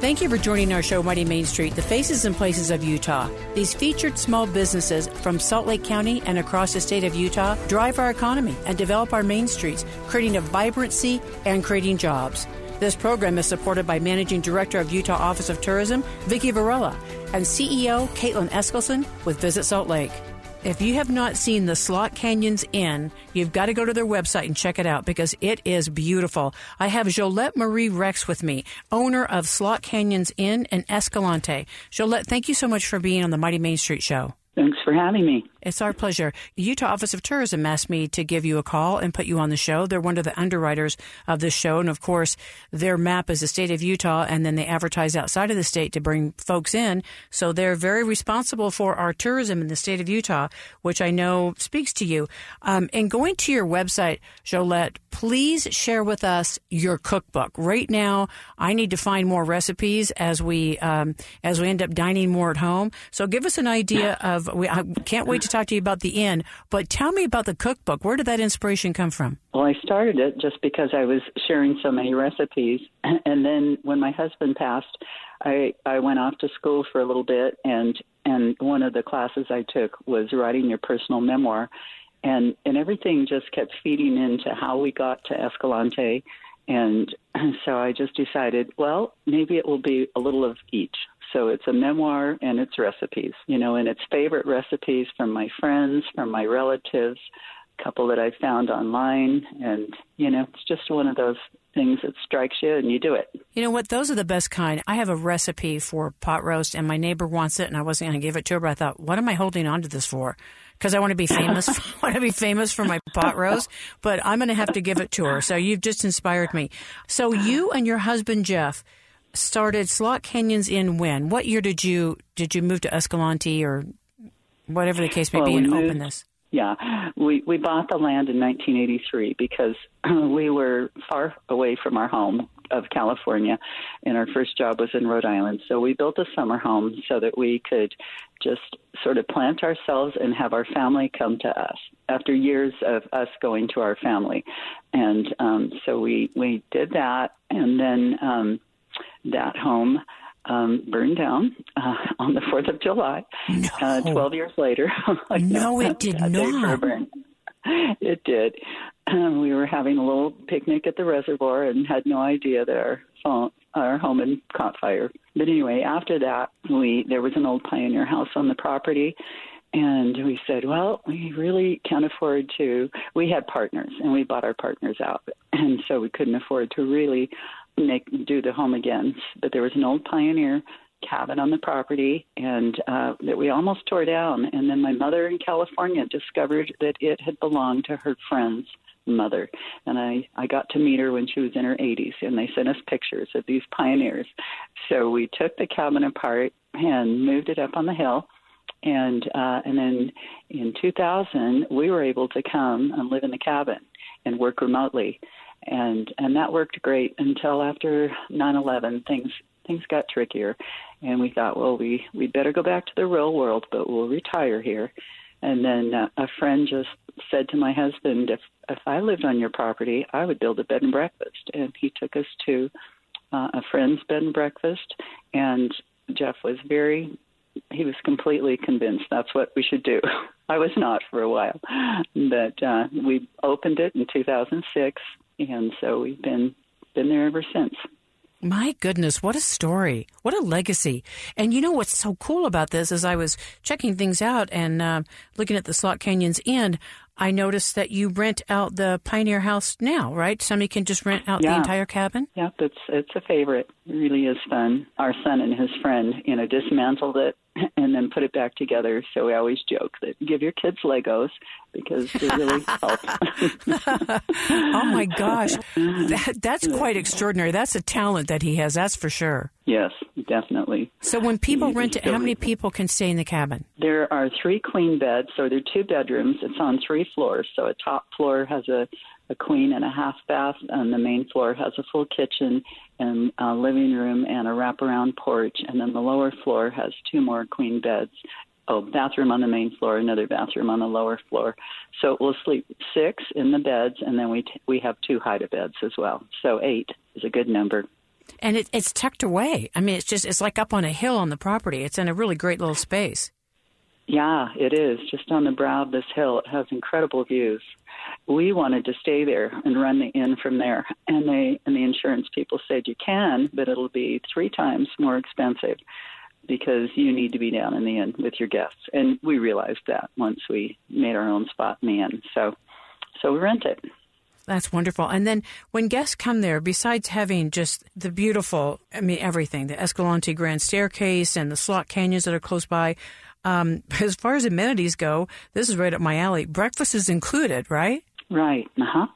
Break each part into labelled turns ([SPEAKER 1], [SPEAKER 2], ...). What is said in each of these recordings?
[SPEAKER 1] Thank you for joining our show, Mighty Main Street, the faces and places of Utah. These featured small businesses from Salt Lake County and across the state of Utah drive our economy and develop our main streets, creating a vibrancy and creating jobs. This program is supported by Managing Director of Utah Office of Tourism, Vicki Varela, and CEO Kaitlin Eskelson with Visit Salt Lake. If you have not seen the Slot Canyons Inn, you've got to go to their website and check it out because it is beautiful. I have Jolette Marie Rex with me, owner of Slot Canyons Inn in Escalante. Jolette, thank you so much for being on the Mighty Main Street Show.
[SPEAKER 2] Thanks for having me.
[SPEAKER 1] It's our pleasure. Utah Office of Tourism asked me to give you a call and put you on the show. They're one of the underwriters of this show. And of course, their map is the state of Utah, and then they advertise outside of the state to bring folks in. So they're very responsible for our tourism in the state of Utah, which I know speaks to you. Um, and going to your website, Jolette, please share with us your cookbook. Right now, I need to find more recipes as we um, as we end up dining more at home. So give us an idea of. We, I can't wait to to talk to you about the inn, but tell me about the cookbook. Where did that inspiration come from?
[SPEAKER 2] Well, I started it just because I was sharing so many recipes, and then when my husband passed, I I went off to school for a little bit, and and one of the classes I took was writing your personal memoir, and and everything just kept feeding into how we got to Escalante, and so I just decided, well, maybe it will be a little of each. So it's a memoir and it's recipes, you know, and it's favorite recipes from my friends, from my relatives, a couple that I found online, and you know, it's just one of those things that strikes you and you do it.
[SPEAKER 1] You know what? Those are the best kind. I have a recipe for pot roast, and my neighbor wants it, and I wasn't going to give it to her, but I thought, what am I holding on to this for? Because I want to be famous. I want to be famous for my pot roast, but I'm going to have to give it to her. So you've just inspired me. So you and your husband Jeff started Slot Canyons Inn when? What year did you did you move to Escalante or whatever the case may
[SPEAKER 2] well,
[SPEAKER 1] be and
[SPEAKER 2] moved,
[SPEAKER 1] open this?
[SPEAKER 2] Yeah, we we bought the land in 1983 because we were far away from our home of California, and our first job was in Rhode Island. So we built a summer home so that we could just sort of plant ourselves and have our family come to us after years of us going to our family, and um, so we we did that, and then. Um, that home um, burned down uh, on the 4th of July,
[SPEAKER 1] no.
[SPEAKER 2] uh, 12 years later.
[SPEAKER 1] no, it did not.
[SPEAKER 2] It did. Um, we were having a little picnic at the reservoir and had no idea that our phone, our home had caught fire. But anyway, after that, we there was an old pioneer house on the property, and we said, well, we really can't afford to. We had partners, and we bought our partners out, and so we couldn't afford to really make do the home again. But there was an old pioneer cabin on the property and uh that we almost tore down. And then my mother in California discovered that it had belonged to her friend's mother. And I I got to meet her when she was in her 80s and they sent us pictures of these pioneers. So we took the cabin apart and moved it up on the hill. And uh and then in 2000 we were able to come and live in the cabin and work remotely and and that worked great until after 9/11 things things got trickier. And we thought well we we better go back to the real world but we'll retire here. And then uh, a friend just said to my husband if if I lived on your property I would build a bed and breakfast. And he took us to uh, a friend's bed and breakfast. And Jeff was very he was completely convinced that's what we should do. I was not for a while, but uh, we opened it in 2006 and so we've been been there ever since.
[SPEAKER 1] My goodness, what a story. What a legacy. And you know what's so cool about this is I was checking things out and uh, looking at the Slot Canyons Inn. I noticed that you rent out the Pioneer House now, right? Somebody can just rent out
[SPEAKER 2] yeah.
[SPEAKER 1] the entire cabin.
[SPEAKER 2] Yep, it's it's a favorite. It really is fun. Our son and his friend, you know, dismantled it and then put it back together. So we always joke that give your kids Legos because they really help.
[SPEAKER 1] oh my gosh, that, that's quite extraordinary. That's a talent that he has. That's for sure.
[SPEAKER 2] Yes, definitely.
[SPEAKER 1] So when people rent it, how many people can stay in the cabin?
[SPEAKER 2] There are three queen beds. So there are two bedrooms. It's on three floors. So a top floor has a a queen and a half bath, and the main floor has a full kitchen and a living room and a wraparound porch, and then the lower floor has two more queen beds. Oh, bathroom on the main floor, another bathroom on the lower floor. So we'll sleep six in the beds, and then we t- we have two hide beds as well. So eight is a good number.
[SPEAKER 1] And it, it's tucked away. I mean, it's just it's like up on a hill on the property. It's in a really great little space.
[SPEAKER 2] Yeah, it is. Just on the brow of this hill, it has incredible views. We wanted to stay there and run the inn from there, and they and the insurance people said you can, but it'll be three times more expensive because you need to be down in the inn with your guests. And we realized that once we made our own spot in the inn. So, so we rent it.
[SPEAKER 1] That's wonderful. And then when guests come there, besides having just the beautiful, I mean, everything, the Escalante Grand Staircase and the slot canyons that are close by, um, as far as amenities go, this is right up my alley. Breakfast is included, right?
[SPEAKER 2] Right. Uh huh.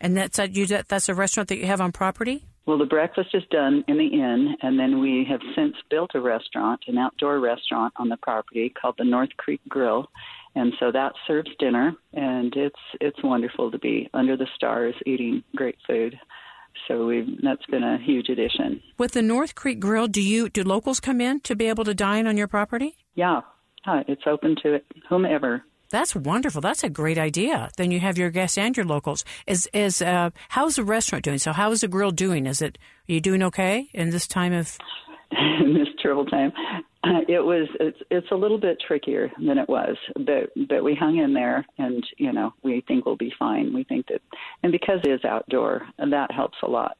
[SPEAKER 1] And that's a, you, that's a restaurant that you have on property?
[SPEAKER 2] Well, the breakfast is done in the inn, and then we have since built a restaurant, an outdoor restaurant on the property called the North Creek Grill, and so that serves dinner, and it's it's wonderful to be under the stars eating great food. So we that's been a huge addition.
[SPEAKER 1] With the North Creek Grill, do you do locals come in to be able to dine on your property?
[SPEAKER 2] Yeah, uh, it's open to whomever.
[SPEAKER 1] That's wonderful. That's a great idea. Then you have your guests and your locals. Is is uh, how's the restaurant doing? So how is the grill doing? Is it are you doing okay in this time of
[SPEAKER 2] in this terrible time? Uh, it was it's it's a little bit trickier than it was, but but we hung in there, and you know we think we'll be fine. We think that, and because it is outdoor, that helps a lot.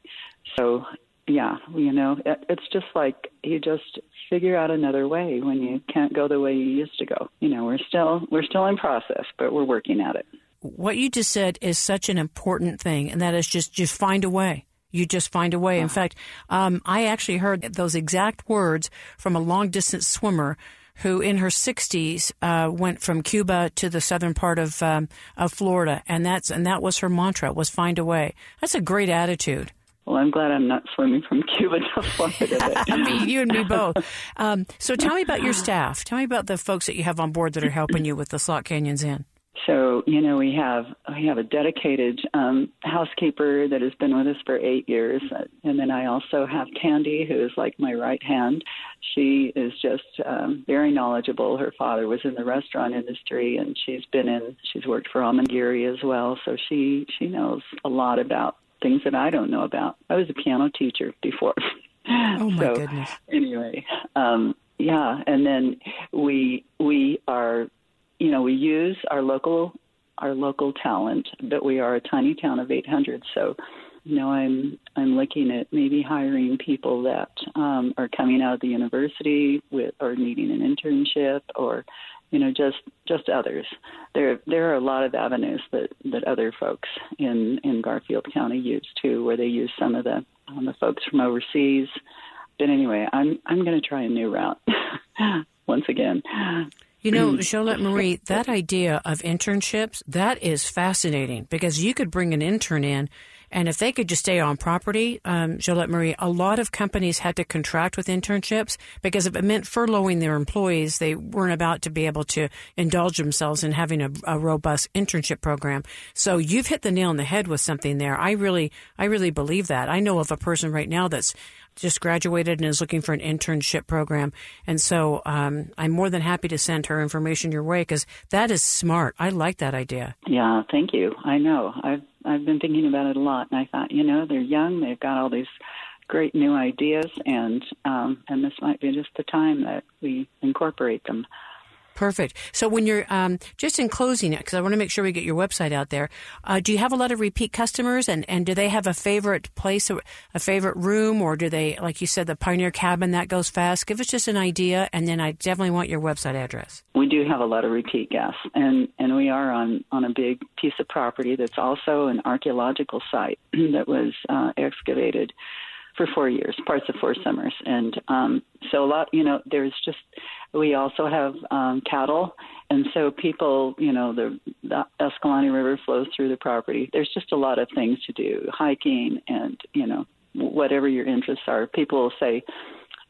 [SPEAKER 2] So yeah, you know, it, it's just like you just figure out another way when you can't go the way you used to go. You know, we're still we're still in process, but we're working at it.
[SPEAKER 1] What you just said is such an important thing, and that is just just find a way. You just find a way. In fact, um, I actually heard those exact words from a long distance swimmer who, in her 60s, uh, went from Cuba to the southern part of um, of Florida, and that's and that was her mantra: was find a way. That's a great attitude.
[SPEAKER 2] Well, I'm glad I'm not swimming from Cuba to Florida.
[SPEAKER 1] I mean, you and me both. Um, so tell me about your staff. Tell me about the folks that you have on board that are helping you with the Slot Canyons Inn.
[SPEAKER 2] So you know we have we have a dedicated um, housekeeper that has been with us for eight years, and then I also have Candy, who is like my right hand. She is just um, very knowledgeable. Her father was in the restaurant industry, and she's been in. She's worked for Amangiri as well, so she she knows a lot about things that I don't know about. I was a piano teacher before.
[SPEAKER 1] Oh my
[SPEAKER 2] so,
[SPEAKER 1] goodness.
[SPEAKER 2] Anyway, um, yeah, and then we we are, you know, we use our local our local talent, but we are a tiny town of 800, so you know, I'm I'm looking at maybe hiring people that um, are coming out of the university with or needing an internship or you know just just others. There there are a lot of avenues that that other folks in in Garfield County use too where they use some of the um, the folks from overseas. But anyway I'm I'm going to try a new route once again.
[SPEAKER 1] You know, Charlotte Marie, that idea of internships, that is fascinating because you could bring an intern in and if they could just stay on property, um, Jolette Marie, a lot of companies had to contract with internships because if it meant furloughing their employees, they weren't about to be able to indulge themselves in having a, a robust internship program. So you've hit the nail on the head with something there. I really, I really believe that. I know of a person right now that's just graduated and is looking for an internship program. And so um, I'm more than happy to send her information your way because that is smart. I like that idea.
[SPEAKER 2] Yeah, thank you. I know. I've I've been thinking about it a lot, and I thought, you know, they're young. They've got all these great new ideas, and um, and this might be just the time that we incorporate them.
[SPEAKER 1] Perfect. So when you're um, just in closing, it, because I want to make sure we get your website out there, uh, do you have a lot of repeat customers, and, and do they have a favorite place, a favorite room, or do they, like you said, the Pioneer Cabin that goes fast? Give us just an idea, and then I definitely want your website address.
[SPEAKER 2] We do have a lot of repeat guests, and and we are on on a big piece of property that's also an archaeological site that was uh, excavated for four years, parts of four summers, and um, so a lot. You know, there's just we also have um, cattle, and so people, you know, the, the Escalante River flows through the property. There's just a lot of things to do, hiking, and you know, whatever your interests are. People will say.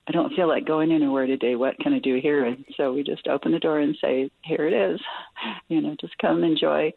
[SPEAKER 2] I don't feel like going anywhere today. What can I do here? And so we just open the door and say, "Here it is." You know, just come enjoy.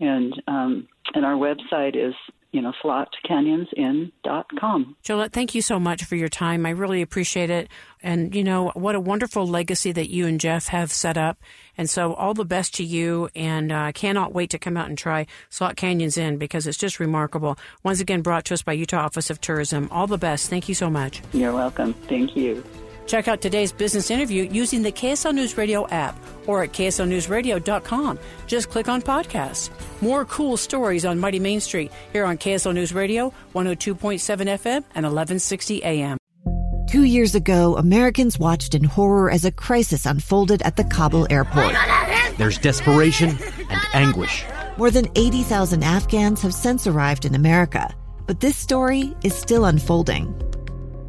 [SPEAKER 2] And um, and our website is you know, slotcanyonsinn.com.
[SPEAKER 1] Jolette, thank you so much for your time. I really appreciate it. And, you know, what a wonderful legacy that you and Jeff have set up. And so all the best to you. And I uh, cannot wait to come out and try Slot Canyons Inn because it's just remarkable. Once again, brought to us by Utah Office of Tourism. All the best. Thank you so much.
[SPEAKER 2] You're welcome. Thank you.
[SPEAKER 1] Check out today's business interview using the KSL News Radio app or at kslnewsradio.com. Just click on podcasts. More cool stories on Mighty Main Street here on KSL News Radio, 102.7 FM and 1160 AM.
[SPEAKER 3] Two years ago, Americans watched in horror as a crisis unfolded at the Kabul airport.
[SPEAKER 4] There's desperation and anguish.
[SPEAKER 3] More than 80,000 Afghans have since arrived in America, but this story is still unfolding.